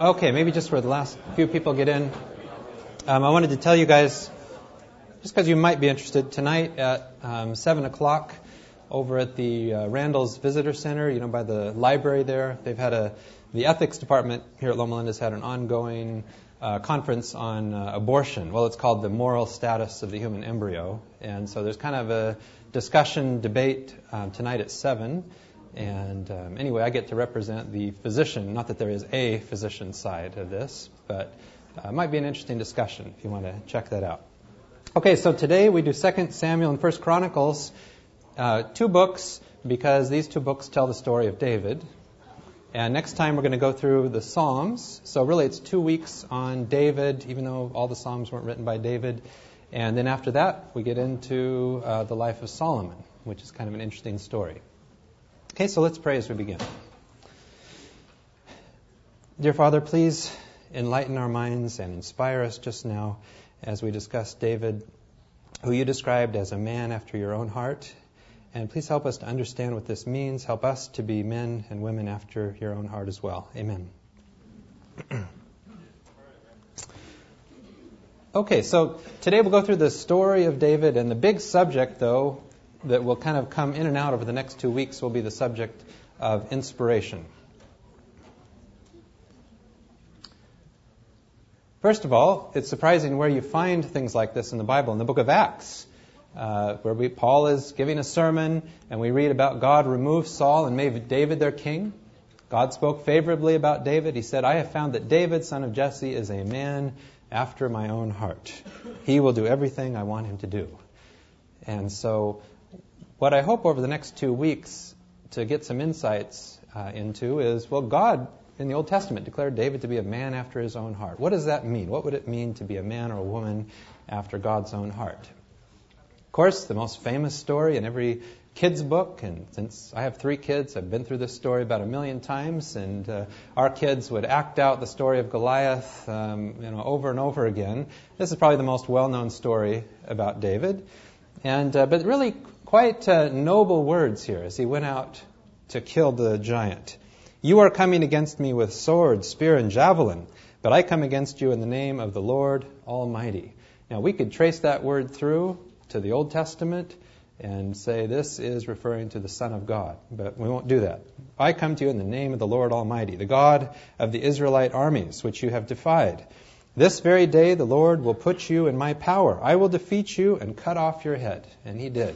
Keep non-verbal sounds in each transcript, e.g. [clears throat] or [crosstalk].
Okay, maybe just for the last few people get in, um, I wanted to tell you guys, just because you might be interested, tonight at um, 7 o'clock over at the uh, Randall's Visitor Center, you know, by the library there, they've had a, the ethics department here at Loma Linda has had an ongoing uh, conference on uh, abortion. Well, it's called the moral status of the human embryo. And so there's kind of a discussion, debate um, tonight at 7. And um, anyway, I get to represent the physician. Not that there is a physician side of this, but uh, it might be an interesting discussion if you want to check that out. Okay, so today we do 2 Samuel and 1 Chronicles, uh, two books, because these two books tell the story of David. And next time we're going to go through the Psalms. So really it's two weeks on David, even though all the Psalms weren't written by David. And then after that, we get into uh, the life of Solomon, which is kind of an interesting story. Okay, so let's pray as we begin. Dear Father, please enlighten our minds and inspire us just now as we discuss David, who you described as a man after your own heart. And please help us to understand what this means. Help us to be men and women after your own heart as well. Amen. [clears throat] okay, so today we'll go through the story of David, and the big subject, though, that will kind of come in and out over the next two weeks will be the subject of inspiration. First of all, it's surprising where you find things like this in the Bible, in the book of Acts, uh, where we, Paul is giving a sermon, and we read about God removed Saul and made David their king. God spoke favorably about David. He said, I have found that David, son of Jesse, is a man after my own heart. He will do everything I want him to do. And so what I hope over the next two weeks to get some insights uh, into is well, God in the Old Testament declared David to be a man after his own heart. What does that mean? What would it mean to be a man or a woman after God's own heart? Of course, the most famous story in every kid's book, and since I have three kids, I've been through this story about a million times, and uh, our kids would act out the story of Goliath, um, you know, over and over again. This is probably the most well-known story about David, and uh, but really quite uh, noble words here as he went out to kill the giant. You are coming against me with sword, spear, and javelin, but I come against you in the name of the Lord Almighty. Now, we could trace that word through to the Old Testament and say this is referring to the Son of God, but we won't do that. I come to you in the name of the Lord Almighty, the God of the Israelite armies, which you have defied. This very day the Lord will put you in my power. I will defeat you and cut off your head. And he did.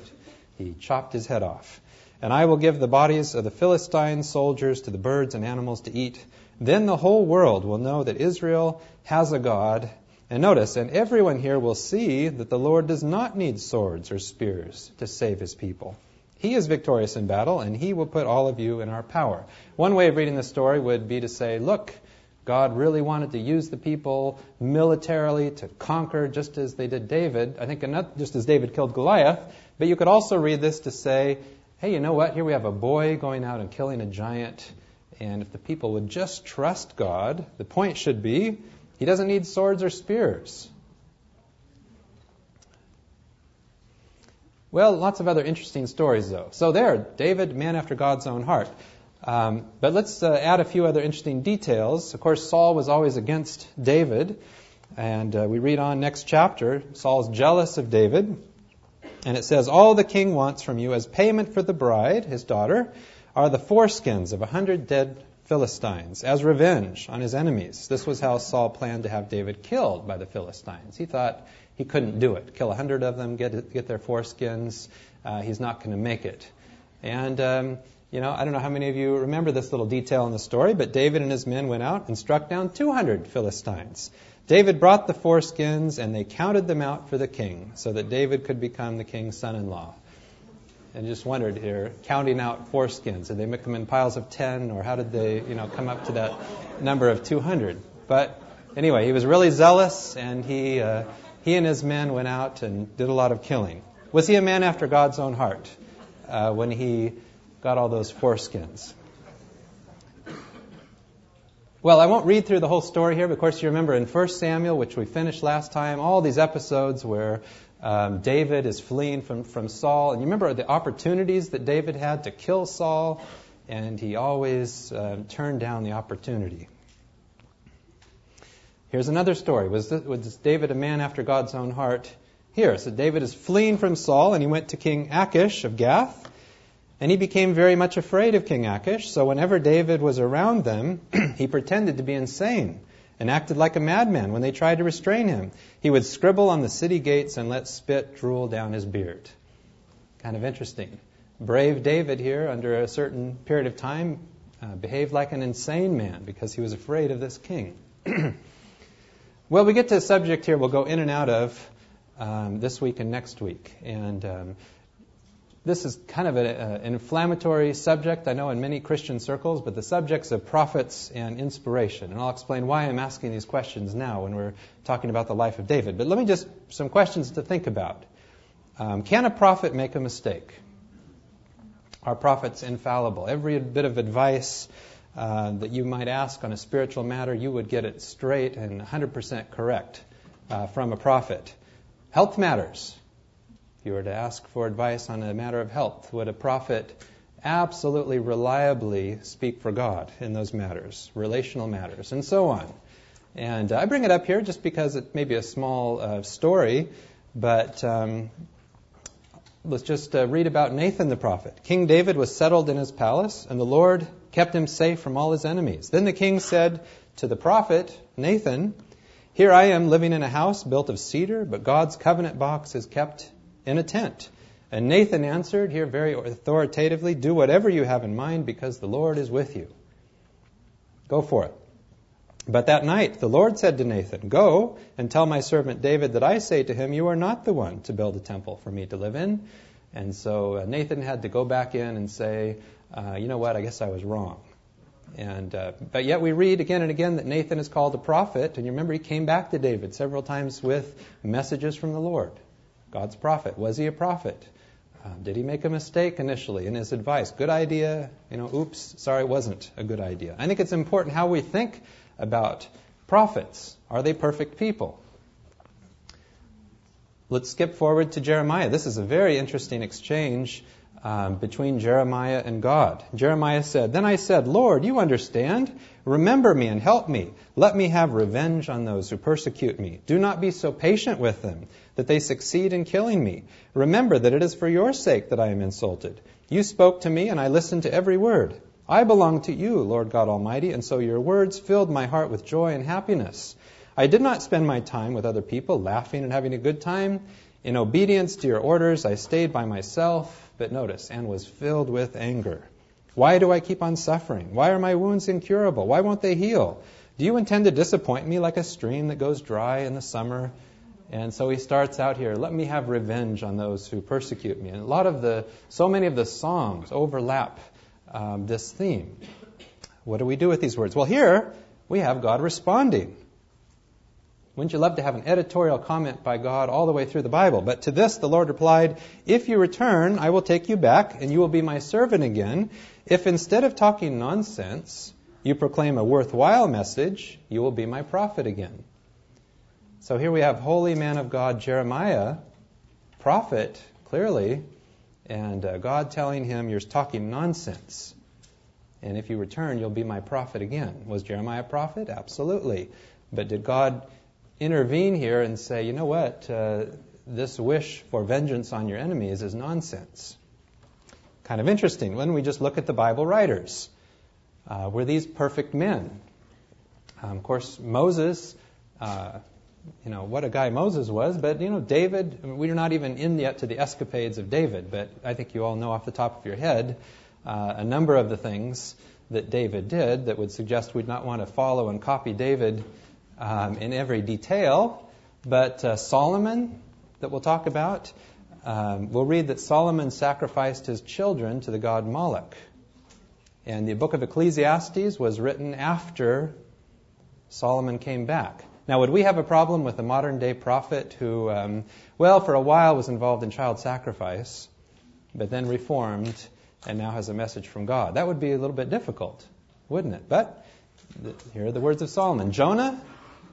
He chopped his head off. And I will give the bodies of the Philistine soldiers to the birds and animals to eat. Then the whole world will know that Israel has a God. And notice, and everyone here will see that the Lord does not need swords or spears to save his people. He is victorious in battle, and he will put all of you in our power. One way of reading this story would be to say, look, God really wanted to use the people militarily to conquer, just as they did David. I think not just as David killed Goliath, but you could also read this to say, hey, you know what? Here we have a boy going out and killing a giant. And if the people would just trust God, the point should be he doesn't need swords or spears. Well, lots of other interesting stories, though. So, there, David, man after God's own heart. Um, but let's uh, add a few other interesting details. Of course, Saul was always against David. And uh, we read on next chapter. Saul's jealous of David. And it says, All the king wants from you as payment for the bride, his daughter, are the foreskins of a hundred dead Philistines as revenge on his enemies. This was how Saul planned to have David killed by the Philistines. He thought he couldn't do it. Kill a hundred of them, get, get their foreskins. Uh, he's not going to make it. And, um, you know, I don't know how many of you remember this little detail in the story, but David and his men went out and struck down 200 Philistines. David brought the foreskins, and they counted them out for the king, so that David could become the king's son in law. And just wondered here, counting out foreskins, did they make them in piles of 10, or how did they, you know, come up to that number of 200? But anyway, he was really zealous, and he, uh, he and his men went out and did a lot of killing. Was he a man after God's own heart uh, when he got all those foreskins? Well, I won't read through the whole story here, but of course you remember in 1 Samuel, which we finished last time, all these episodes where um, David is fleeing from, from Saul. And you remember the opportunities that David had to kill Saul, and he always uh, turned down the opportunity. Here's another story. Was, this, was David a man after God's own heart? Here, so David is fleeing from Saul, and he went to King Achish of Gath, and he became very much afraid of King Achish. So whenever David was around them, [clears throat] he pretended to be insane and acted like a madman when they tried to restrain him. He would scribble on the city gates and let spit drool down his beard. Kind of interesting. Brave David here, under a certain period of time, uh, behaved like an insane man because he was afraid of this king. [clears throat] well, we get to a subject here we'll go in and out of um, this week and next week. And um, this is kind of an inflammatory subject, I know, in many Christian circles, but the subjects of prophets and inspiration. And I'll explain why I'm asking these questions now when we're talking about the life of David. But let me just, some questions to think about. Um, can a prophet make a mistake? Are prophets infallible? Every bit of advice uh, that you might ask on a spiritual matter, you would get it straight and 100% correct uh, from a prophet. Health matters. You were to ask for advice on a matter of health, would a prophet absolutely reliably speak for God in those matters, relational matters, and so on? And I bring it up here just because it may be a small uh, story, but um, let's just uh, read about Nathan the prophet. King David was settled in his palace, and the Lord kept him safe from all his enemies. Then the king said to the prophet, Nathan, Here I am living in a house built of cedar, but God's covenant box is kept in a tent. And Nathan answered, here very authoritatively, Do whatever you have in mind, because the Lord is with you. Go for it. But that night the Lord said to Nathan, Go and tell my servant David that I say to him, You are not the one to build a temple for me to live in. And so uh, Nathan had to go back in and say, uh, You know what? I guess I was wrong. And uh, but yet we read again and again that Nathan is called a prophet, and you remember he came back to David several times with messages from the Lord. God's prophet. Was he a prophet? Um, did he make a mistake initially in his advice? Good idea, you know, oops, sorry, it wasn't a good idea. I think it's important how we think about prophets. Are they perfect people? Let's skip forward to Jeremiah. This is a very interesting exchange um, between Jeremiah and God. Jeremiah said, Then I said, Lord, you understand. Remember me and help me. Let me have revenge on those who persecute me. Do not be so patient with them that they succeed in killing me. Remember that it is for your sake that I am insulted. You spoke to me, and I listened to every word. I belong to you, Lord God Almighty, and so your words filled my heart with joy and happiness. I did not spend my time with other people, laughing and having a good time. In obedience to your orders, I stayed by myself, but notice, and was filled with anger. Why do I keep on suffering? Why are my wounds incurable? Why won't they heal? Do you intend to disappoint me like a stream that goes dry in the summer? And so he starts out here, let me have revenge on those who persecute me. And a lot of the, so many of the songs overlap um, this theme. What do we do with these words? Well, here we have God responding. Wouldn't you love to have an editorial comment by God all the way through the Bible? But to this the Lord replied, If you return, I will take you back, and you will be my servant again. If instead of talking nonsense, you proclaim a worthwhile message, you will be my prophet again. So here we have holy man of God Jeremiah, prophet, clearly, and uh, God telling him, You're talking nonsense. And if you return, you'll be my prophet again. Was Jeremiah a prophet? Absolutely. But did God intervene here and say, You know what? Uh, this wish for vengeance on your enemies is nonsense. Kind of interesting when we just look at the Bible writers. Uh, were these perfect men? Um, of course, Moses uh, you know, what a guy Moses was, but, you know, David, we're not even in yet to the escapades of David, but I think you all know off the top of your head uh, a number of the things that David did that would suggest we'd not want to follow and copy David um, in every detail. But uh, Solomon, that we'll talk about, um, we'll read that Solomon sacrificed his children to the god Moloch. And the book of Ecclesiastes was written after Solomon came back. Now, would we have a problem with a modern day prophet who, um, well, for a while was involved in child sacrifice, but then reformed and now has a message from God? That would be a little bit difficult, wouldn't it? But here are the words of Solomon. Jonah,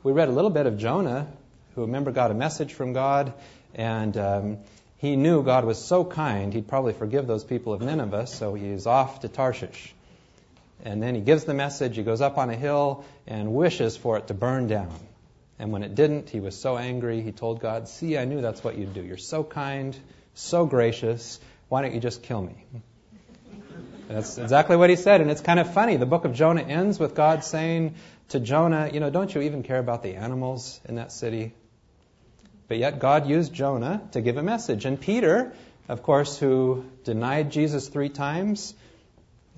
we read a little bit of Jonah, who, remember, got a message from God, and um, he knew God was so kind, he'd probably forgive those people of Nineveh, so he's off to Tarshish. And then he gives the message, he goes up on a hill and wishes for it to burn down. And when it didn't, he was so angry, he told God, See, I knew that's what you'd do. You're so kind, so gracious. Why don't you just kill me? That's exactly what he said. And it's kind of funny. The book of Jonah ends with God saying to Jonah, You know, don't you even care about the animals in that city? But yet God used Jonah to give a message. And Peter, of course, who denied Jesus three times,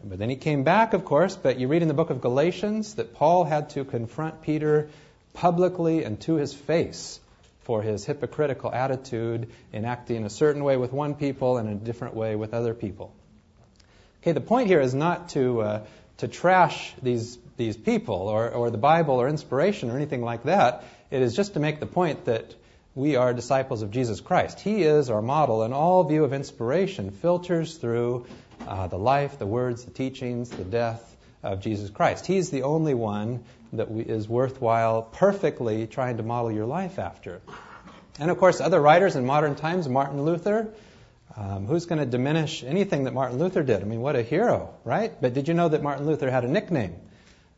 but then he came back, of course. But you read in the book of Galatians that Paul had to confront Peter publicly and to his face for his hypocritical attitude in acting a certain way with one people and a different way with other people. Okay, the point here is not to uh, to trash these these people or, or the Bible or inspiration or anything like that. It is just to make the point that we are disciples of Jesus Christ. He is our model, and all view of inspiration filters through uh, the life, the words, the teachings, the death of Jesus Christ. He's the only one that we, is worthwhile perfectly trying to model your life after. And of course, other writers in modern times, Martin Luther, um, who's going to diminish anything that Martin Luther did? I mean, what a hero, right? But did you know that Martin Luther had a nickname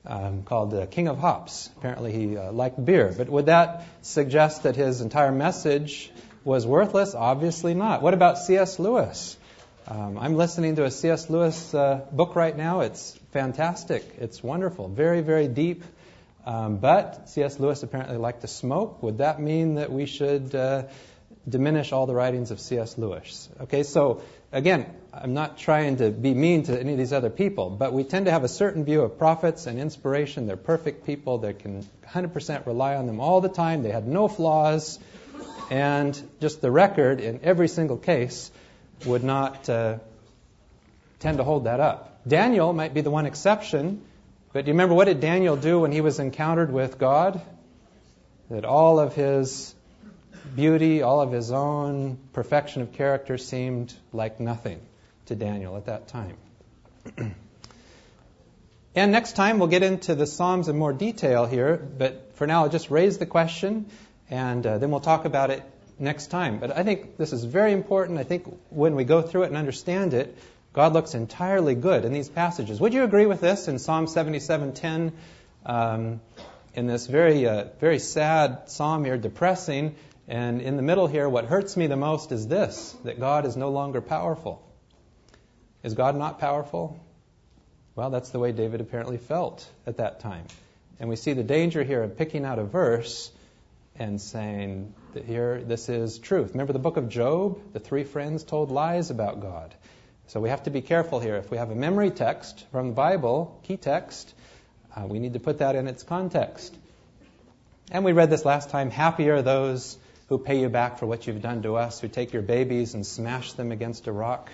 um, called the King of Hops? Apparently, he uh, liked beer. But would that suggest that his entire message was worthless? Obviously not. What about C.S. Lewis? Um, I'm listening to a C.S. Lewis uh, book right now. It's fantastic. It's wonderful. Very, very deep. Um, but C.S. Lewis apparently liked to smoke. Would that mean that we should uh, diminish all the writings of C.S. Lewis? Okay, so again, I'm not trying to be mean to any of these other people, but we tend to have a certain view of prophets and inspiration. They're perfect people. They can 100% rely on them all the time. They had no flaws. And just the record in every single case would not uh, tend to hold that up. Daniel might be the one exception, but do you remember what did Daniel do when he was encountered with God? That all of his beauty, all of his own perfection of character seemed like nothing to Daniel at that time. [clears throat] and next time we'll get into the Psalms in more detail here, but for now I'll just raise the question and uh, then we'll talk about it next time. But I think this is very important. I think when we go through it and understand it, God looks entirely good in these passages. Would you agree with this in Psalm 77:10? Um, in this very, uh, very sad psalm here, depressing, and in the middle here, what hurts me the most is this: that God is no longer powerful. Is God not powerful? Well, that's the way David apparently felt at that time. And we see the danger here of picking out a verse and saying that here this is truth. Remember the book of Job? The three friends told lies about God. So we have to be careful here. If we have a memory text from the Bible, key text, uh, we need to put that in its context. And we read this last time happy are those who pay you back for what you've done to us, who take your babies and smash them against a rock.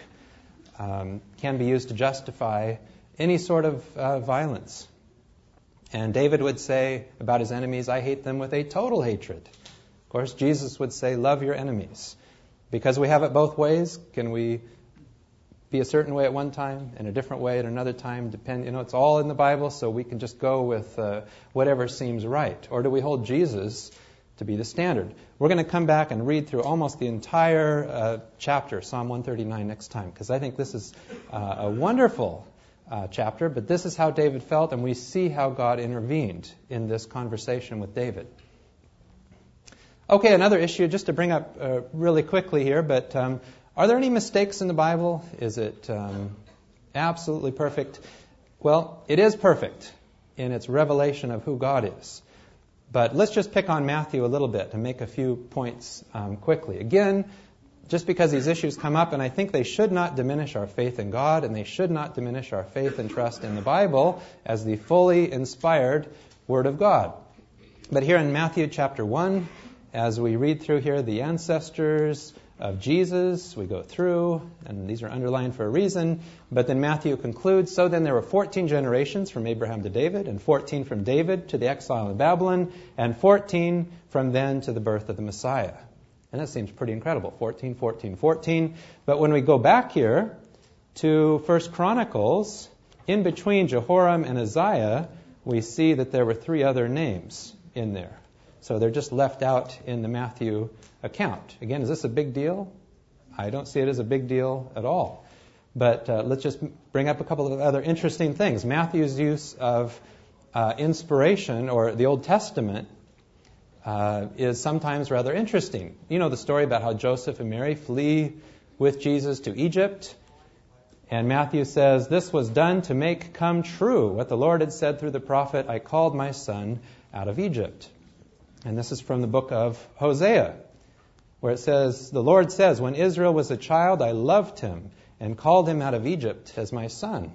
Um, can be used to justify any sort of uh, violence. And David would say about his enemies, I hate them with a total hatred. Of course, Jesus would say, Love your enemies. Because we have it both ways, can we be a certain way at one time and a different way at another time. Depend, you know, it's all in the Bible, so we can just go with uh, whatever seems right. Or do we hold Jesus to be the standard? We're going to come back and read through almost the entire uh, chapter, Psalm 139, next time, because I think this is uh, a wonderful uh, chapter. But this is how David felt, and we see how God intervened in this conversation with David. Okay, another issue just to bring up uh, really quickly here, but um, are there any mistakes in the Bible? Is it um, absolutely perfect? Well, it is perfect in its revelation of who God is. But let's just pick on Matthew a little bit and make a few points um, quickly. Again, just because these issues come up, and I think they should not diminish our faith in God, and they should not diminish our faith and trust in the Bible as the fully inspired Word of God. But here in Matthew chapter 1, as we read through here, the ancestors, of Jesus. We go through, and these are underlined for a reason. But then Matthew concludes So then there were 14 generations from Abraham to David, and 14 from David to the exile in Babylon, and 14 from then to the birth of the Messiah. And that seems pretty incredible 14, 14, 14. But when we go back here to First Chronicles, in between Jehoram and Uzziah, we see that there were three other names in there. So they're just left out in the Matthew account. Again, is this a big deal? I don't see it as a big deal at all. But uh, let's just bring up a couple of other interesting things. Matthew's use of uh, inspiration or the Old Testament uh, is sometimes rather interesting. You know the story about how Joseph and Mary flee with Jesus to Egypt. And Matthew says, This was done to make come true what the Lord had said through the prophet, I called my son out of Egypt. And this is from the book of Hosea, where it says, The Lord says, When Israel was a child, I loved him and called him out of Egypt as my son.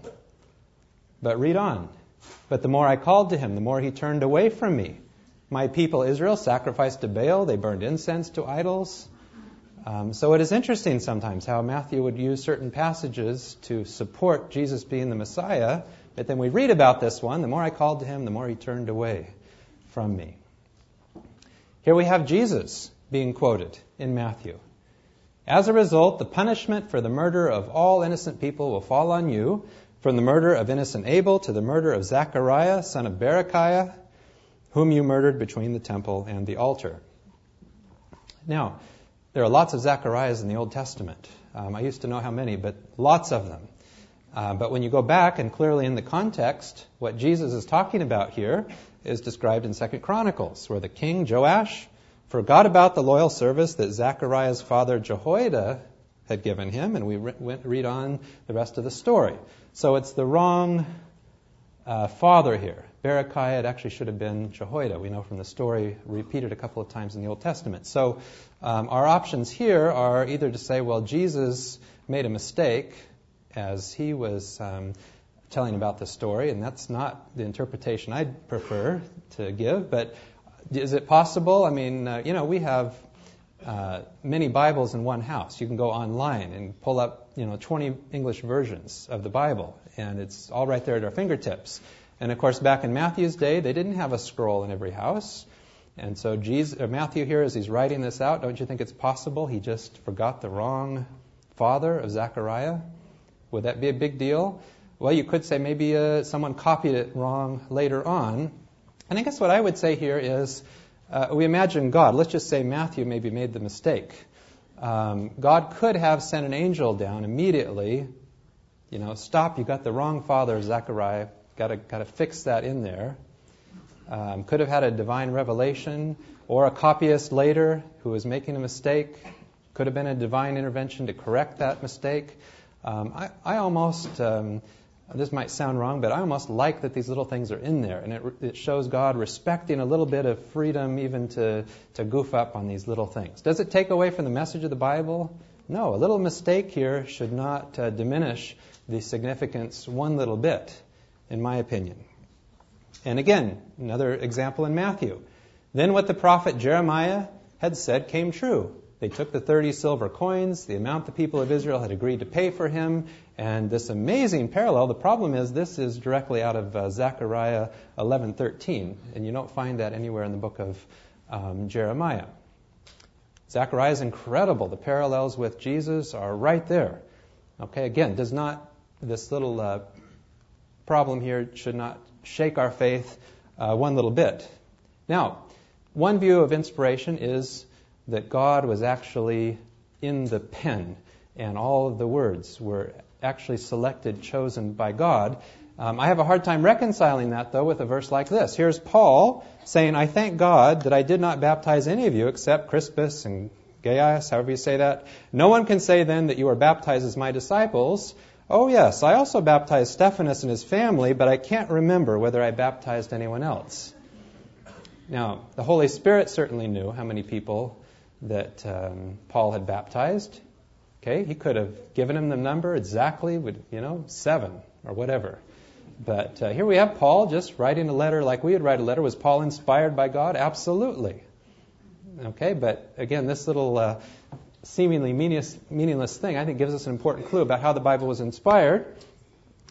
But read on. But the more I called to him, the more he turned away from me. My people Israel sacrificed to Baal, they burned incense to idols. Um, so it is interesting sometimes how Matthew would use certain passages to support Jesus being the Messiah, but then we read about this one. The more I called to him, the more he turned away from me. Here we have Jesus being quoted in Matthew. As a result, the punishment for the murder of all innocent people will fall on you, from the murder of innocent Abel to the murder of Zechariah, son of Berechiah, whom you murdered between the temple and the altar. Now, there are lots of Zechariahs in the Old Testament. Um, I used to know how many, but lots of them. Uh, but when you go back and clearly in the context, what Jesus is talking about here is described in Second Chronicles, where the king Joash forgot about the loyal service that Zechariah's father Jehoiada had given him, and we re- read on the rest of the story. So it's the wrong uh, father here. Berechiah, it actually should have been Jehoiada. We know from the story repeated a couple of times in the Old Testament. So um, our options here are either to say, well, Jesus made a mistake as he was um, telling about the story, and that's not the interpretation I'd prefer to give, but is it possible? I mean, uh, you know, we have uh, many Bibles in one house. You can go online and pull up, you know, 20 English versions of the Bible, and it's all right there at our fingertips. And of course, back in Matthew's day, they didn't have a scroll in every house. And so Jesus, uh, Matthew here, as he's writing this out, don't you think it's possible he just forgot the wrong father of Zechariah? Would that be a big deal? Well, you could say maybe uh, someone copied it wrong later on. And I guess what I would say here is uh, we imagine God. Let's just say Matthew maybe made the mistake. Um, God could have sent an angel down immediately. You know, stop, you got the wrong father, Zechariah. Got to got to fix that in there. Um, could have had a divine revelation or a copyist later who was making a mistake. Could have been a divine intervention to correct that mistake. Um, I, I, almost, um, this might sound wrong, but I almost like that these little things are in there, and it, it shows God respecting a little bit of freedom even to, to goof up on these little things. Does it take away from the message of the Bible? No, a little mistake here should not uh, diminish the significance one little bit in my opinion. And again, another example in Matthew. Then what the prophet Jeremiah had said came true. They took the 30 silver coins, the amount the people of Israel had agreed to pay for him, and this amazing parallel. The problem is this is directly out of uh, Zechariah 11:13, and you don't find that anywhere in the book of um, Jeremiah. Zechariah is incredible. The parallels with Jesus are right there. Okay, again, does not this little uh, problem here should not shake our faith uh, one little bit. Now, one view of inspiration is that God was actually in the pen, and all of the words were actually selected, chosen by God. Um, I have a hard time reconciling that, though, with a verse like this. Here's Paul saying, I thank God that I did not baptize any of you except Crispus and Gaius, however you say that. No one can say then that you are baptized as my disciples. Oh, yes, I also baptized Stephanas and his family, but I can't remember whether I baptized anyone else. Now, the Holy Spirit certainly knew how many people that um, Paul had baptized. Okay, he could have given him the number exactly, with you know, seven or whatever. But uh, here we have Paul just writing a letter like we would write a letter. Was Paul inspired by God? Absolutely. Okay, but again, this little uh, seemingly meaningless thing, I think gives us an important clue about how the Bible was inspired.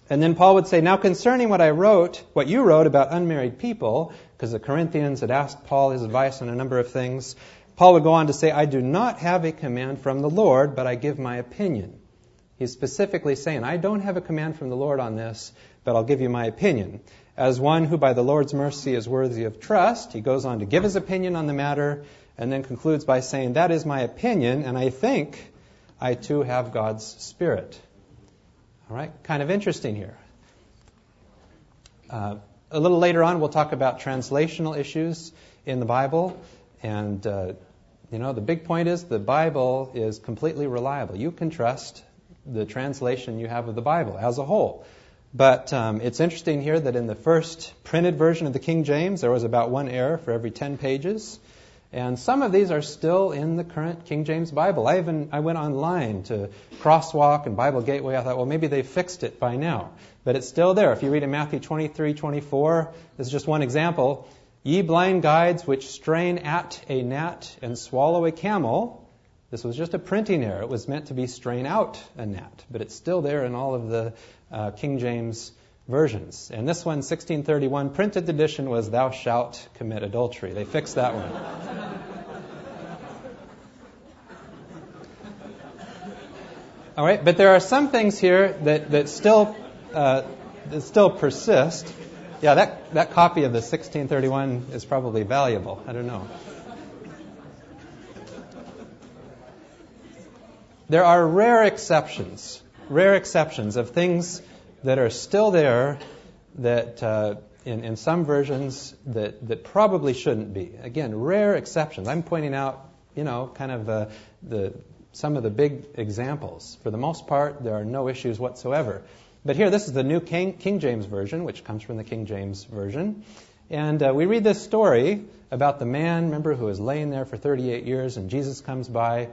And then Paul would say, Now concerning what I wrote, what you wrote about unmarried people, because the Corinthians had asked Paul his advice on a number of things, Paul would go on to say, I do not have a command from the Lord, but I give my opinion. He's specifically saying, I don't have a command from the Lord on this, but I'll give you my opinion. As one who by the Lord's mercy is worthy of trust, he goes on to give his opinion on the matter, and then concludes by saying, That is my opinion, and I think I too have God's Spirit. All right, kind of interesting here. Uh, a little later on, we'll talk about translational issues in the Bible. And, uh, you know, the big point is the Bible is completely reliable. You can trust the translation you have of the Bible as a whole. But um, it's interesting here that in the first printed version of the King James, there was about one error for every 10 pages. And some of these are still in the current King James Bible. I even I went online to Crosswalk and Bible Gateway. I thought, well, maybe they fixed it by now. But it's still there. If you read in Matthew 23, 24, this is just one example. Ye blind guides which strain at a gnat and swallow a camel. This was just a printing error. It was meant to be strain out a gnat, but it's still there in all of the uh, King James versions. And this one, 1631, printed edition was Thou shalt commit adultery. They fixed that one. All right, but there are some things here that, that still uh, that still persist. Yeah, that, that copy of the 1631 is probably valuable. I don't know. There are rare exceptions, rare exceptions of things that are still there that uh, in, in some versions that, that probably shouldn't be. Again, rare exceptions. I'm pointing out, you know, kind of uh, the, some of the big examples. For the most part, there are no issues whatsoever. But here, this is the New King, King James Version, which comes from the King James Version. And uh, we read this story about the man, remember, who was laying there for 38 years, and Jesus comes by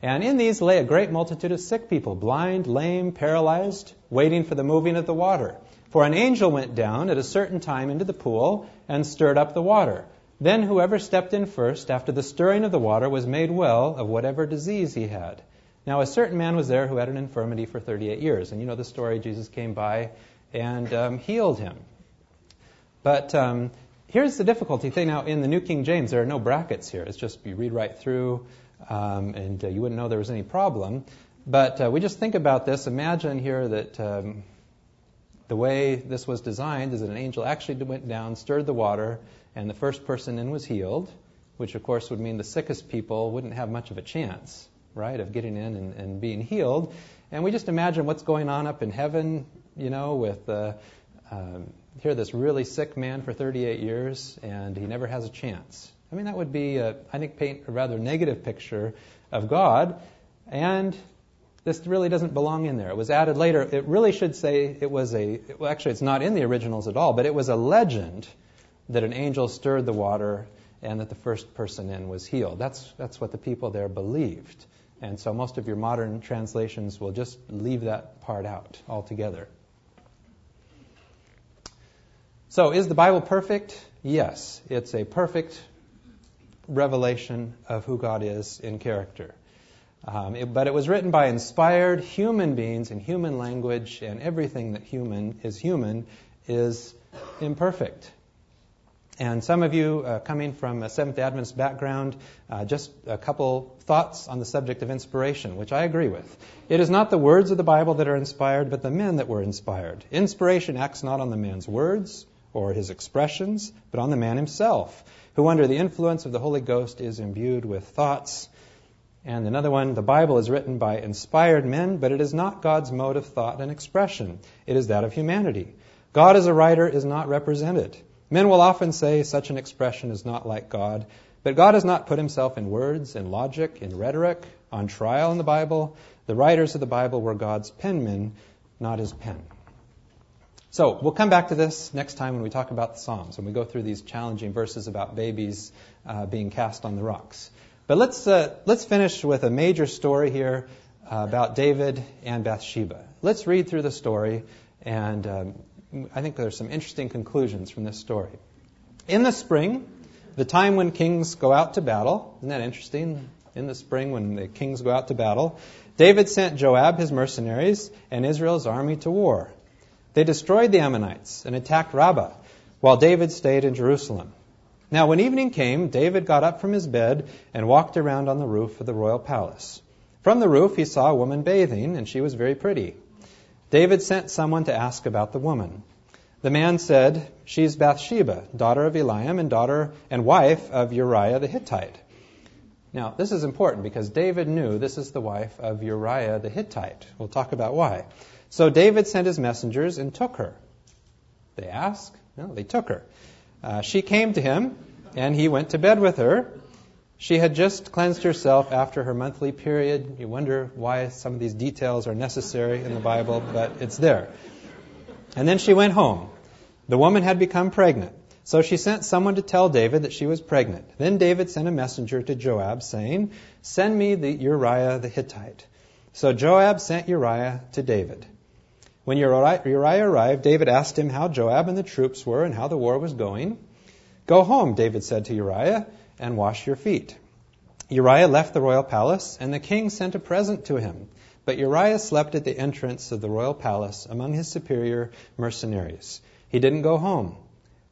and in these lay a great multitude of sick people, blind, lame, paralyzed, waiting for the moving of the water. For an angel went down at a certain time into the pool and stirred up the water. Then whoever stepped in first after the stirring of the water was made well of whatever disease he had. Now a certain man was there who had an infirmity for 38 years. And you know the story, Jesus came by and um, healed him. But um, here's the difficulty thing. Now in the New King James, there are no brackets here. It's just you read right through um, and uh, you wouldn't know there was any problem. But uh, we just think about this. Imagine here that um, the way this was designed is that an angel actually went down, stirred the water, and the first person in was healed, which of course would mean the sickest people wouldn't have much of a chance, right, of getting in and, and being healed. And we just imagine what's going on up in heaven, you know, with uh, um, here this really sick man for 38 years, and he never has a chance. I mean, that would be, a, I think, paint a rather negative picture of God. And this really doesn't belong in there. It was added later. It really should say it was a, well, actually, it's not in the originals at all, but it was a legend that an angel stirred the water and that the first person in was healed. That's, that's what the people there believed. And so most of your modern translations will just leave that part out altogether. So, is the Bible perfect? Yes, it's a perfect revelation of who God is in character. Um, it, but it was written by inspired human beings in human language, and everything that human is human is imperfect. And some of you, uh, coming from a Seventh Adventist background, uh, just a couple thoughts on the subject of inspiration, which I agree with. It is not the words of the Bible that are inspired, but the men that were inspired. Inspiration acts not on the man's words or his expressions, but on the man himself who under the influence of the Holy Ghost is imbued with thoughts. And another one, the Bible is written by inspired men, but it is not God's mode of thought and expression. It is that of humanity. God as a writer is not represented. Men will often say such an expression is not like God, but God has not put himself in words, in logic, in rhetoric, on trial in the Bible. The writers of the Bible were God's penmen, not his pen. So we'll come back to this next time when we talk about the Psalms, when we go through these challenging verses about babies uh, being cast on the rocks. But let's uh, let's finish with a major story here uh, about David and Bathsheba. Let's read through the story, and um, I think there's some interesting conclusions from this story. In the spring, the time when kings go out to battle, isn't that interesting? In the spring, when the kings go out to battle, David sent Joab, his mercenaries, and Israel's army to war. They destroyed the Ammonites and attacked Rabbah, while David stayed in Jerusalem. Now, when evening came, David got up from his bed and walked around on the roof of the royal palace. From the roof, he saw a woman bathing, and she was very pretty. David sent someone to ask about the woman. The man said, She's Bathsheba, daughter of Eliam and daughter and wife of Uriah the Hittite. Now, this is important because David knew this is the wife of Uriah the Hittite. We'll talk about why. So David sent his messengers and took her. They ask? No, they took her. Uh, she came to him, and he went to bed with her. She had just cleansed herself after her monthly period. You wonder why some of these details are necessary in the Bible, but it's there. And then she went home. The woman had become pregnant. So she sent someone to tell David that she was pregnant. Then David sent a messenger to Joab saying, Send me the Uriah the Hittite. So Joab sent Uriah to David. When Uriah arrived, David asked him how Joab and the troops were and how the war was going. Go home, David said to Uriah, and wash your feet. Uriah left the royal palace, and the king sent a present to him. But Uriah slept at the entrance of the royal palace among his superior mercenaries. He didn't go home.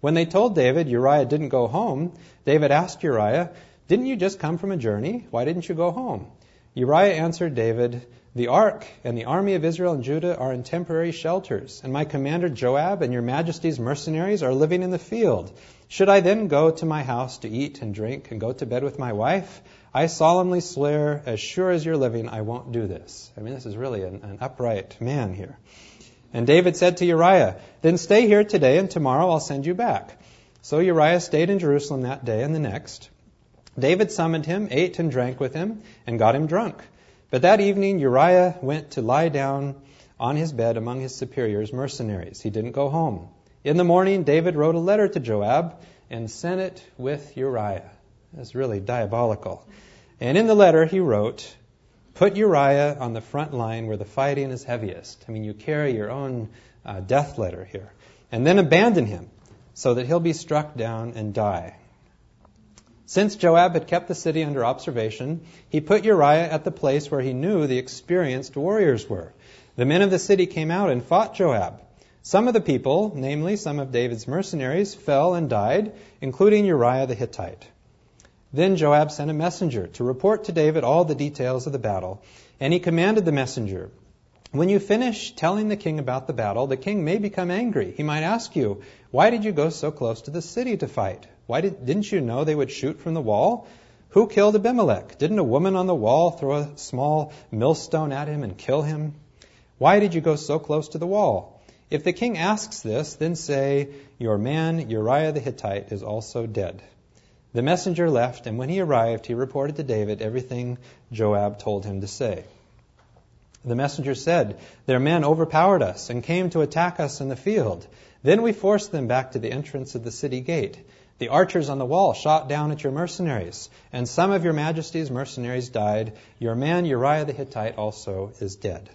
When they told David Uriah didn't go home, David asked Uriah, Didn't you just come from a journey? Why didn't you go home? Uriah answered David, The ark and the army of Israel and Judah are in temporary shelters, and my commander Joab and your majesty's mercenaries are living in the field. Should I then go to my house to eat and drink and go to bed with my wife? I solemnly swear, as sure as you're living, I won't do this. I mean, this is really an, an upright man here. And David said to Uriah, Then stay here today, and tomorrow I'll send you back. So Uriah stayed in Jerusalem that day and the next. David summoned him, ate and drank with him, and got him drunk. But that evening Uriah went to lie down on his bed among his superiors' mercenaries. He didn't go home. In the morning, David wrote a letter to Joab and sent it with Uriah. That's really diabolical. And in the letter, he wrote, Put Uriah on the front line where the fighting is heaviest. I mean, you carry your own uh, death letter here. And then abandon him so that he'll be struck down and die. Since Joab had kept the city under observation, he put Uriah at the place where he knew the experienced warriors were. The men of the city came out and fought Joab. Some of the people, namely some of David's mercenaries, fell and died, including Uriah the Hittite. Then Joab sent a messenger to report to David all the details of the battle, and he commanded the messenger, When you finish telling the king about the battle, the king may become angry. He might ask you, Why did you go so close to the city to fight? Why did, didn't you know they would shoot from the wall? Who killed Abimelech? Didn't a woman on the wall throw a small millstone at him and kill him? Why did you go so close to the wall? If the king asks this, then say, Your man Uriah the Hittite is also dead. The messenger left, and when he arrived, he reported to David everything Joab told him to say. The messenger said, Their men overpowered us and came to attack us in the field. Then we forced them back to the entrance of the city gate. The archers on the wall shot down at your mercenaries, and some of your majesty's mercenaries died. Your man Uriah the Hittite also is dead.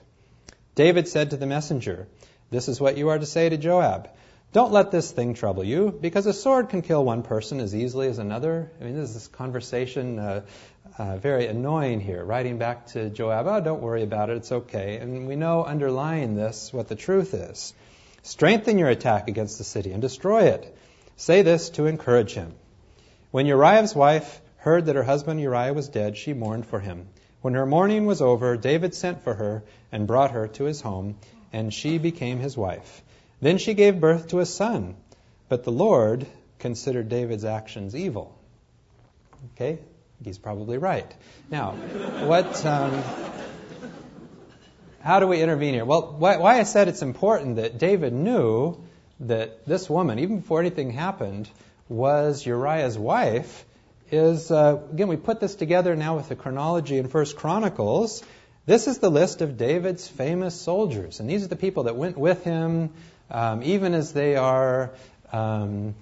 David said to the messenger, This is what you are to say to Joab. Don't let this thing trouble you, because a sword can kill one person as easily as another. I mean, this is this conversation uh, uh, very annoying here, writing back to Joab, oh, don't worry about it, it's okay. And we know underlying this what the truth is. Strengthen your attack against the city and destroy it. Say this to encourage him. When Uriah's wife heard that her husband Uriah was dead, she mourned for him. When her mourning was over, David sent for her and brought her to his home, and she became his wife. Then she gave birth to a son, but the Lord considered David's actions evil. Okay, he's probably right. Now, what? Um, how do we intervene here? Well, why, why I said it's important that David knew that this woman, even before anything happened, was Uriah's wife is, uh, again, we put this together now with the chronology in First Chronicles. This is the list of David's famous soldiers, and these are the people that went with him, um, even as they are um,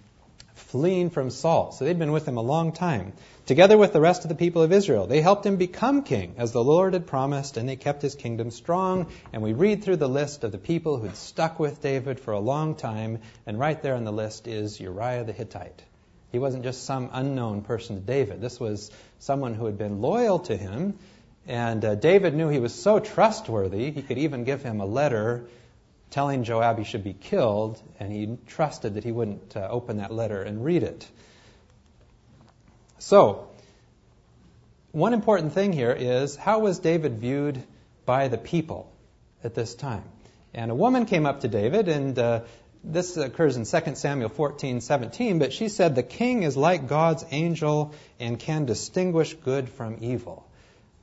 fleeing from Saul. So they'd been with him a long time. Together with the rest of the people of Israel, they helped him become king, as the Lord had promised, and they kept his kingdom strong. And we read through the list of the people who'd stuck with David for a long time, and right there on the list is Uriah the Hittite. He wasn't just some unknown person to David. This was someone who had been loyal to him, and uh, David knew he was so trustworthy, he could even give him a letter telling Joab he should be killed, and he trusted that he wouldn't uh, open that letter and read it. So, one important thing here is how was David viewed by the people at this time? And a woman came up to David, and uh, this occurs in 2 Samuel 14, 17, but she said, The king is like God's angel and can distinguish good from evil.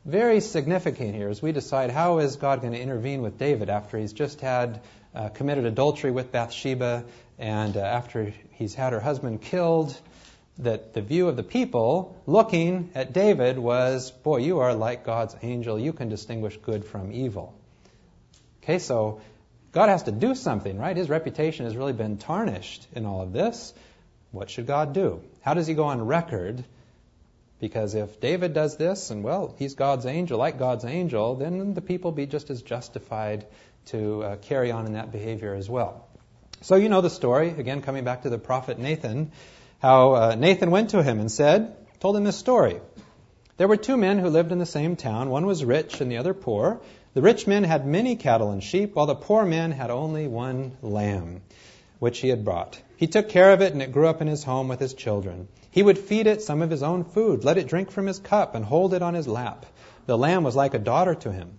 Very significant here as we decide how is God going to intervene with David after he's just had uh, committed adultery with Bathsheba and uh, after he's had her husband killed that the view of the people looking at David was, boy, you are like God's angel. You can distinguish good from evil. Okay, so God has to do something, right? His reputation has really been tarnished in all of this. What should God do? How does he go on record? Because if David does this, and well, he's God's angel, like God's angel, then the people be just as justified to uh, carry on in that behavior as well. So you know the story. Again, coming back to the prophet Nathan, how uh, Nathan went to him and said, told him this story. There were two men who lived in the same town. One was rich and the other poor. The rich man had many cattle and sheep, while the poor man had only one lamb, which he had brought. He took care of it, and it grew up in his home with his children. He would feed it some of his own food, let it drink from his cup, and hold it on his lap. The lamb was like a daughter to him.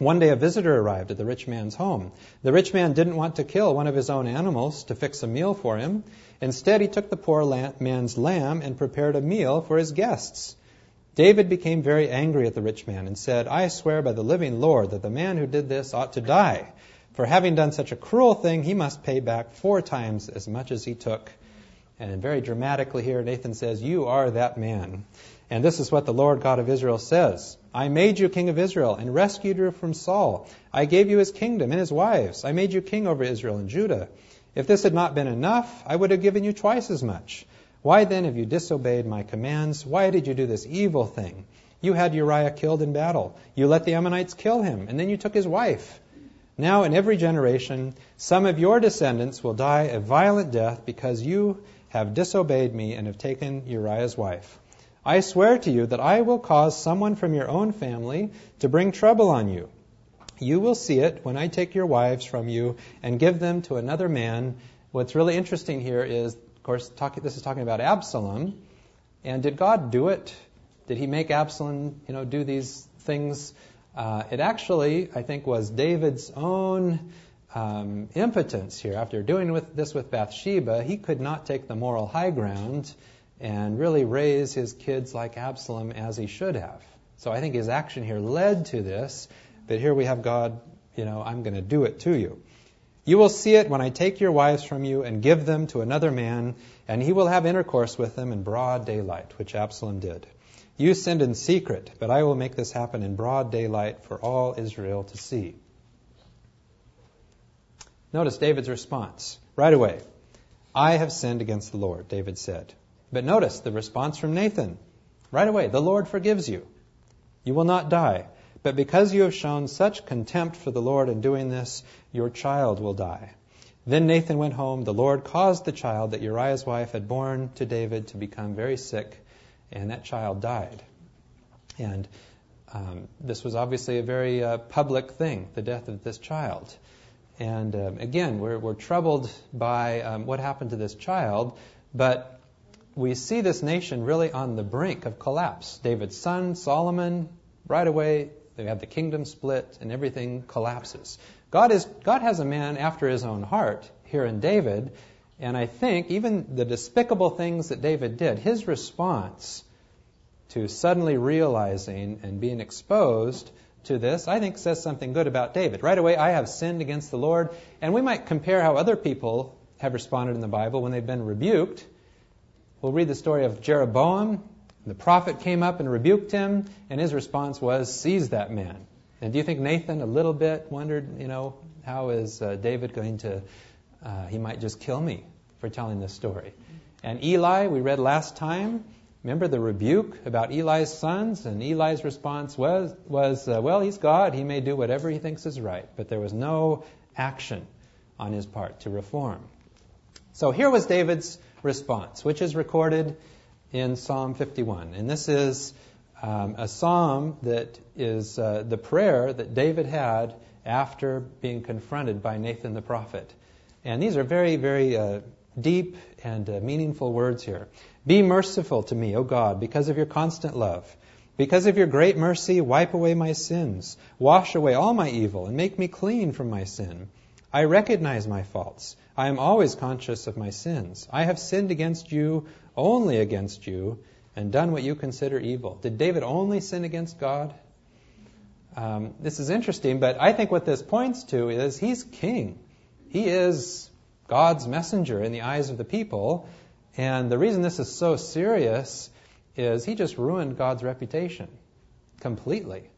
One day a visitor arrived at the rich man's home. The rich man didn't want to kill one of his own animals to fix a meal for him. Instead, he took the poor man's lamb and prepared a meal for his guests. David became very angry at the rich man and said, I swear by the living Lord that the man who did this ought to die. For having done such a cruel thing, he must pay back four times as much as he took. And very dramatically here, Nathan says, You are that man. And this is what the Lord God of Israel says I made you king of Israel and rescued you from Saul. I gave you his kingdom and his wives. I made you king over Israel and Judah. If this had not been enough, I would have given you twice as much. Why then have you disobeyed my commands? Why did you do this evil thing? You had Uriah killed in battle. You let the Ammonites kill him, and then you took his wife. Now, in every generation, some of your descendants will die a violent death because you have disobeyed me and have taken Uriah's wife. I swear to you that I will cause someone from your own family to bring trouble on you. You will see it when I take your wives from you and give them to another man. What's really interesting here is of course, talk, this is talking about Absalom. And did God do it? Did he make Absalom, you know, do these things? Uh, it actually, I think, was David's own um, impotence here. After doing with this with Bathsheba, he could not take the moral high ground and really raise his kids like Absalom as he should have. So I think his action here led to this. But here we have God, you know, I'm going to do it to you. You will see it when I take your wives from you and give them to another man, and he will have intercourse with them in broad daylight, which Absalom did. You sinned in secret, but I will make this happen in broad daylight for all Israel to see. Notice David's response right away. I have sinned against the Lord, David said. But notice the response from Nathan. Right away, the Lord forgives you. You will not die. But because you have shown such contempt for the Lord in doing this, your child will die. Then Nathan went home. The Lord caused the child that Uriah's wife had borne to David to become very sick, and that child died. And um, this was obviously a very uh, public thing, the death of this child. And um, again, we're, we're, troubled by um, what happened to this child, but we see this nation really on the brink of collapse. David's son, Solomon, right away they have the kingdom split and everything collapses. God, is, God has a man after his own heart here in David, and I think even the despicable things that David did, his response to suddenly realizing and being exposed to this, I think says something good about David. Right away, I have sinned against the Lord, and we might compare how other people have responded in the Bible when they've been rebuked. We'll read the story of Jeroboam the prophet came up and rebuked him, and his response was, Seize that man. And do you think Nathan a little bit wondered, you know, how is uh, David going to, uh, he might just kill me for telling this story? And Eli, we read last time, remember the rebuke about Eli's sons? And Eli's response was, was uh, well, he's God. He may do whatever he thinks is right. But there was no action on his part to reform. So here was David's response, which is recorded in Psalm 51. And this is um, a psalm that is uh, the prayer that David had after being confronted by Nathan the prophet. And these are very, very uh, deep and uh, meaningful words here. Be merciful to me, O God, because of your constant love. Because of your great mercy, wipe away my sins. Wash away all my evil and make me clean from my sin. I recognize my faults. I am always conscious of my sins. I have sinned against you only against you and done what you consider evil. Did David only sin against God? Um, this is interesting, but I think what this points to is he's king. He is God's messenger in the eyes of the people, And the reason this is so serious is he just ruined God's reputation completely.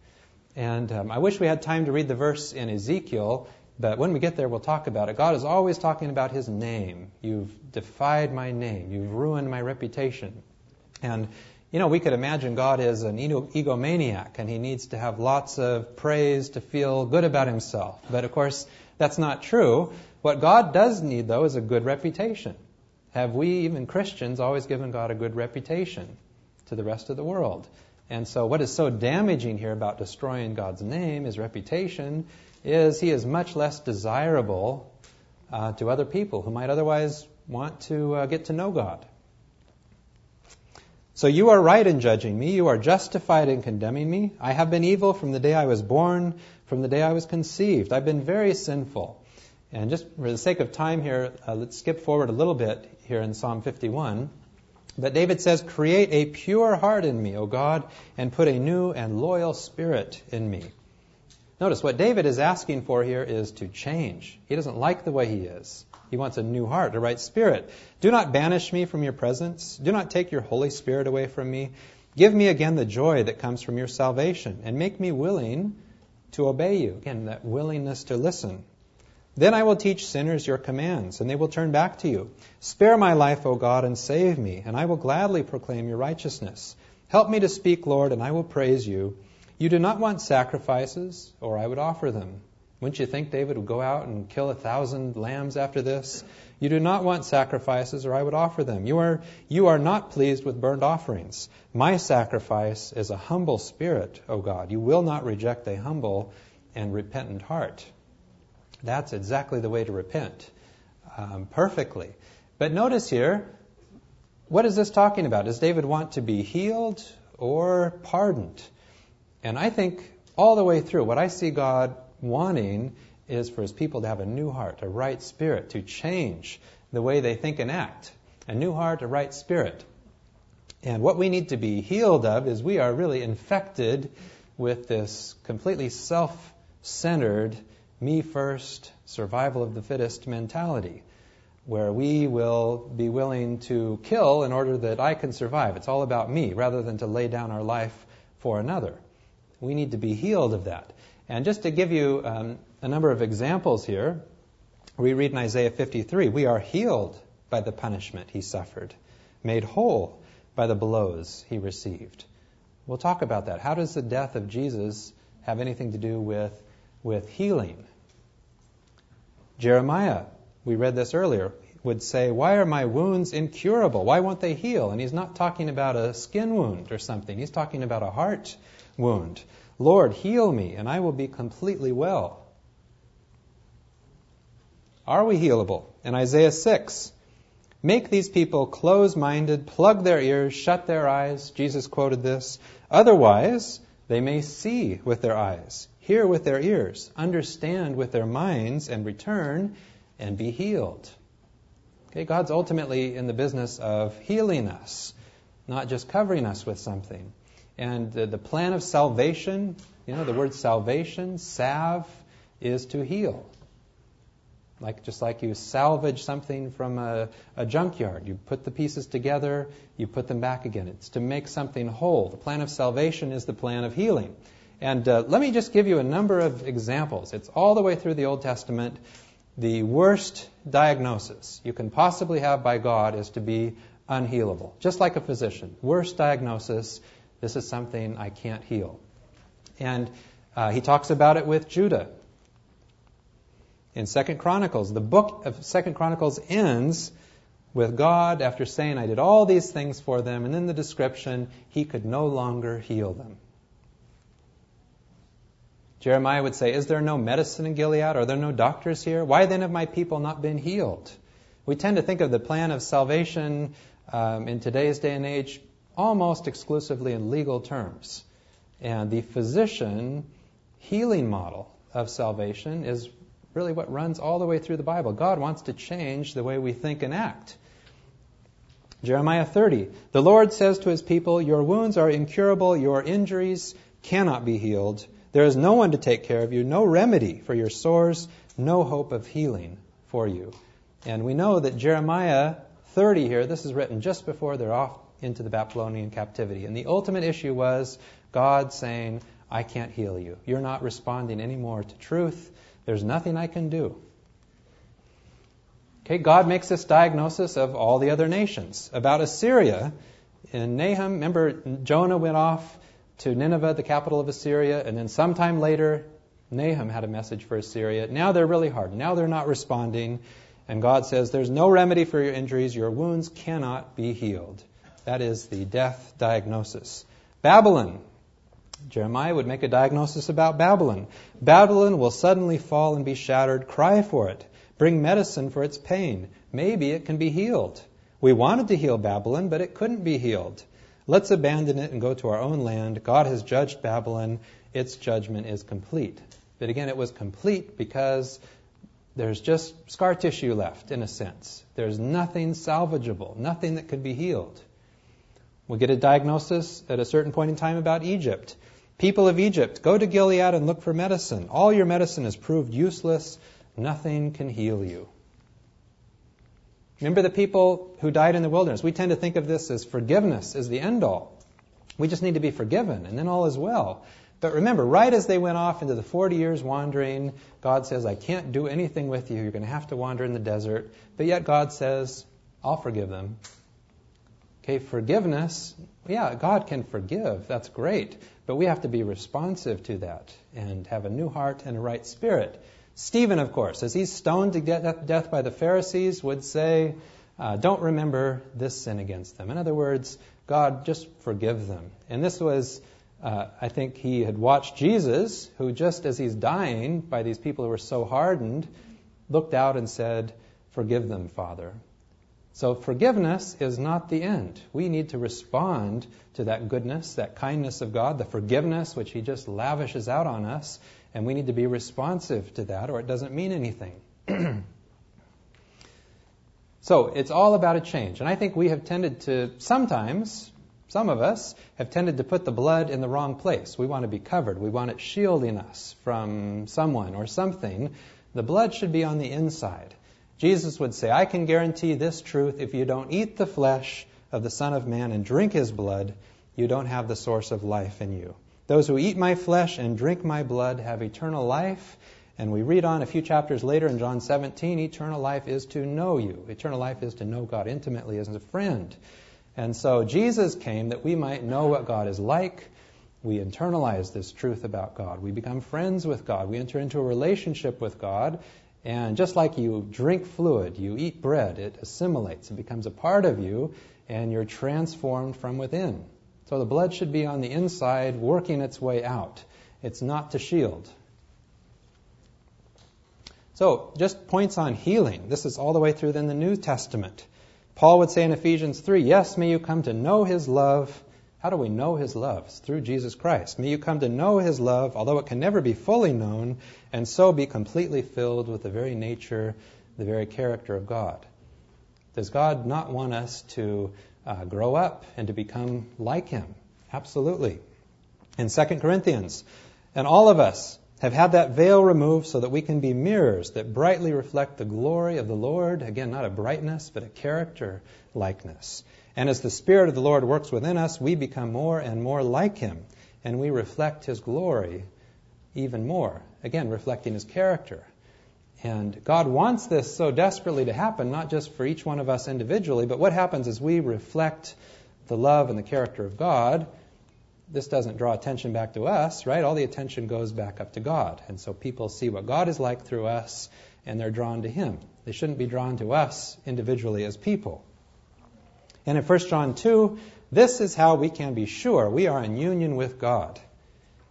And um, I wish we had time to read the verse in Ezekiel, but when we get there, we'll talk about it. God is always talking about his name. You've defied my name. You've ruined my reputation. And, you know, we could imagine God is an egomaniac and he needs to have lots of praise to feel good about himself. But of course, that's not true. What God does need, though, is a good reputation. Have we, even Christians, always given God a good reputation to the rest of the world? And so, what is so damaging here about destroying God's name, his reputation, is he is much less desirable uh, to other people who might otherwise want to uh, get to know God. So you are right in judging me. You are justified in condemning me. I have been evil from the day I was born, from the day I was conceived. I've been very sinful. And just for the sake of time here, uh, let's skip forward a little bit here in Psalm 51. But David says, Create a pure heart in me, O God, and put a new and loyal spirit in me. Notice what David is asking for here is to change. He doesn't like the way he is. He wants a new heart, a right spirit. Do not banish me from your presence. Do not take your Holy Spirit away from me. Give me again the joy that comes from your salvation, and make me willing to obey you. Again, that willingness to listen. Then I will teach sinners your commands, and they will turn back to you. Spare my life, O God, and save me, and I will gladly proclaim your righteousness. Help me to speak, Lord, and I will praise you. You do not want sacrifices, or I would offer them. Wouldn't you think David would go out and kill a thousand lambs after this? You do not want sacrifices, or I would offer them. You are, you are not pleased with burnt offerings. My sacrifice is a humble spirit, O God. You will not reject a humble and repentant heart. That's exactly the way to repent um, perfectly. But notice here, what is this talking about? Does David want to be healed or pardoned? And I think all the way through, what I see God wanting is for his people to have a new heart, a right spirit, to change the way they think and act. A new heart, a right spirit. And what we need to be healed of is we are really infected with this completely self centered me first, survival of the fittest mentality, where we will be willing to kill in order that I can survive. It's all about me rather than to lay down our life for another. We need to be healed of that. And just to give you um, a number of examples here, we read in Isaiah 53 We are healed by the punishment he suffered, made whole by the blows he received. We'll talk about that. How does the death of Jesus have anything to do with, with healing? Jeremiah, we read this earlier, would say, Why are my wounds incurable? Why won't they heal? And he's not talking about a skin wound or something, he's talking about a heart wound. Lord, heal me, and I will be completely well. Are we healable? In Isaiah 6, make these people close minded, plug their ears, shut their eyes. Jesus quoted this. Otherwise, they may see with their eyes, hear with their ears, understand with their minds, and return and be healed. Okay, God's ultimately in the business of healing us, not just covering us with something. And the, the plan of salvation, you know, the word salvation, salve, is to heal. Like just like you salvage something from a, a, junkyard, you put the pieces together, you put them back again. It's to make something whole. The plan of salvation is the plan of healing. And uh, let me just give you a number of examples. It's all the way through the Old Testament. The worst diagnosis you can possibly have by God is to be unhealable. Just like a physician. Worst diagnosis, this is something I can't heal. And uh, he talks about it with Judah. In Second Chronicles, the book of Second Chronicles ends with God after saying, I did all these things for them, and in the description, he could no longer heal them. Jeremiah would say, Is there no medicine in Gilead? Are there no doctors here? Why then have my people not been healed? We tend to think of the plan of salvation um, in today's day and age almost exclusively in legal terms. And the physician healing model of salvation is really what runs all the way through the Bible. God wants to change the way we think and act. Jeremiah 30. The Lord says to his people, Your wounds are incurable, your injuries cannot be healed. There is no one to take care of you, no remedy for your sores, no hope of healing for you. And we know that Jeremiah 30 here, this is written just before they're off into the Babylonian captivity. And the ultimate issue was God saying, I can't heal you. You're not responding anymore to truth. There's nothing I can do. Okay, God makes this diagnosis of all the other nations. About Assyria, in Nahum, remember Jonah went off to Nineveh, the capital of Assyria, and then sometime later, Nahum had a message for Assyria. Now they're really hard. Now they're not responding. And God says, There's no remedy for your injuries. Your wounds cannot be healed. That is the death diagnosis. Babylon. Jeremiah would make a diagnosis about Babylon. Babylon will suddenly fall and be shattered. Cry for it. Bring medicine for its pain. Maybe it can be healed. We wanted to heal Babylon, but it couldn't be healed. Let's abandon it and go to our own land. God has judged Babylon. Its judgment is complete. But again, it was complete because there's just scar tissue left, in a sense. There's nothing salvageable, nothing that could be healed. We'll get a diagnosis at a certain point in time about Egypt. People of Egypt, go to Gilead and look for medicine. All your medicine has proved useless. Nothing can heal you. Remember the people who died in the wilderness. We tend to think of this as forgiveness as the end all. We just need to be forgiven, and then all is well. But remember, right as they went off into the 40 years wandering, God says, I can't do anything with you. You're going to have to wander in the desert. But yet God says, I'll forgive them. Okay, forgiveness, yeah, God can forgive. That's great. But we have to be responsive to that and have a new heart and a right spirit. Stephen, of course, as he's stoned to death by the Pharisees, would say, uh, Don't remember this sin against them. In other words, God, just forgive them. And this was, uh, I think, he had watched Jesus, who just as he's dying by these people who were so hardened, looked out and said, Forgive them, Father. So forgiveness is not the end. We need to respond to that goodness, that kindness of God, the forgiveness which He just lavishes out on us, and we need to be responsive to that, or it doesn't mean anything. [clears throat] so it's all about a change. And I think we have tended to, sometimes, some of us, have tended to put the blood in the wrong place. We want to be covered, we want it shielding us from someone or something. The blood should be on the inside. Jesus would say, I can guarantee this truth if you don't eat the flesh of the Son of Man and drink his blood, you don't have the source of life in you. Those who eat my flesh and drink my blood have eternal life. And we read on a few chapters later in John 17 eternal life is to know you. Eternal life is to know God intimately as a friend. And so Jesus came that we might know what God is like. We internalize this truth about God. We become friends with God. We enter into a relationship with God. And just like you drink fluid, you eat bread, it assimilates, it becomes a part of you, and you're transformed from within. So the blood should be on the inside, working its way out. It's not to shield. So, just points on healing. This is all the way through in the New Testament. Paul would say in Ephesians 3, Yes, may you come to know his love. How do we know his love? It's through Jesus Christ. May you come to know his love, although it can never be fully known, and so be completely filled with the very nature, the very character of God. Does God not want us to uh, grow up and to become like him. Absolutely. In 2 Corinthians, and all of us have had that veil removed so that we can be mirrors that brightly reflect the glory of the Lord. Again, not a brightness, but a character likeness. And as the Spirit of the Lord works within us, we become more and more like Him, and we reflect His glory even more. Again, reflecting His character. And God wants this so desperately to happen, not just for each one of us individually, but what happens is we reflect the love and the character of God. This doesn't draw attention back to us, right? All the attention goes back up to God. And so people see what God is like through us, and they're drawn to Him. They shouldn't be drawn to us individually as people. And in 1 John 2, this is how we can be sure we are in union with God.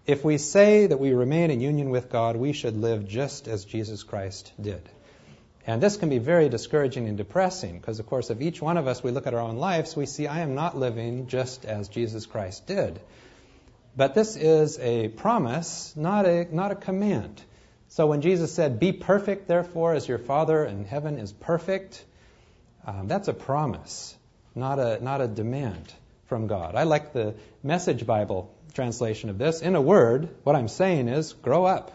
If we say that we remain in union with God, we should live just as Jesus Christ did. And this can be very discouraging and depressing because, of course, if each one of us we look at our own lives, we see I am not living just as Jesus Christ did. But this is a promise, not a, not a command. So when Jesus said, Be perfect, therefore, as your Father in heaven is perfect, um, that's a promise, not a, not a demand from God. I like the Message Bible translation of this. In a word, what I'm saying is grow up.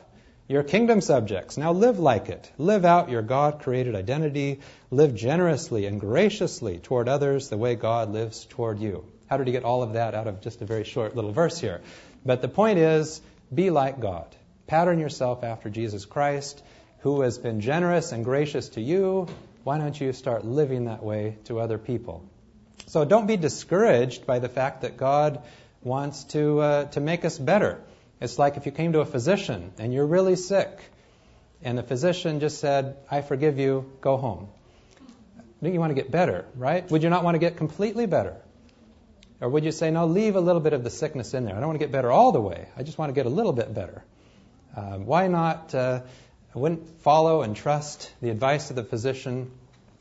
You're kingdom subjects. Now live like it. Live out your God created identity. Live generously and graciously toward others the way God lives toward you. How did he get all of that out of just a very short little verse here? But the point is be like God. Pattern yourself after Jesus Christ, who has been generous and gracious to you. Why don't you start living that way to other people? So don't be discouraged by the fact that God wants to, uh, to make us better. It's like if you came to a physician and you're really sick, and the physician just said, I forgive you, go home. Don't you want to get better, right? Would you not want to get completely better? Or would you say, no, leave a little bit of the sickness in there? I don't want to get better all the way. I just want to get a little bit better. Um, why not? Uh, I wouldn't follow and trust the advice of the physician.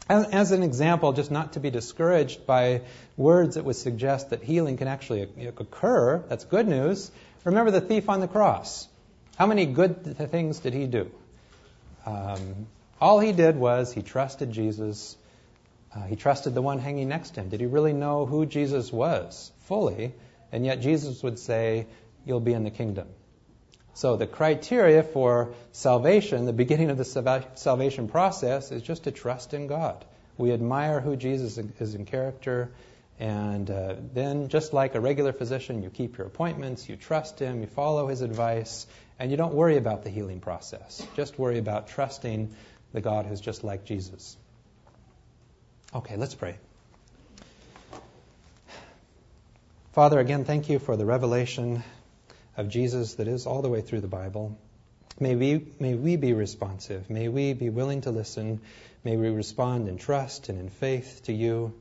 As, an example, just not to be discouraged by words that would suggest that healing can actually occur. That's good news. Remember the thief on the cross. How many good th- things did he do? Um, all he did was he trusted Jesus. Uh, he trusted the one hanging next to him. Did he really know who Jesus was fully? And yet Jesus would say, You'll be in the kingdom. So the criteria for salvation, the beginning of the salvation process, is just to trust in God. We admire who Jesus is in character and uh, then, just like a regular physician, you keep your appointments, you trust him, you follow his advice, and you don't worry about the healing process. Just worry about trusting the God who's just like Jesus. Okay, let's pray. Father, again, thank you for the revelation of Jesus that is all the way through the Bible. May we, may we be responsive. May we be willing to listen. May we respond in trust and in faith to you.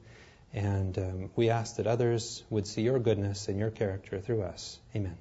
And um, we ask that others would see your goodness and your character through us. Amen.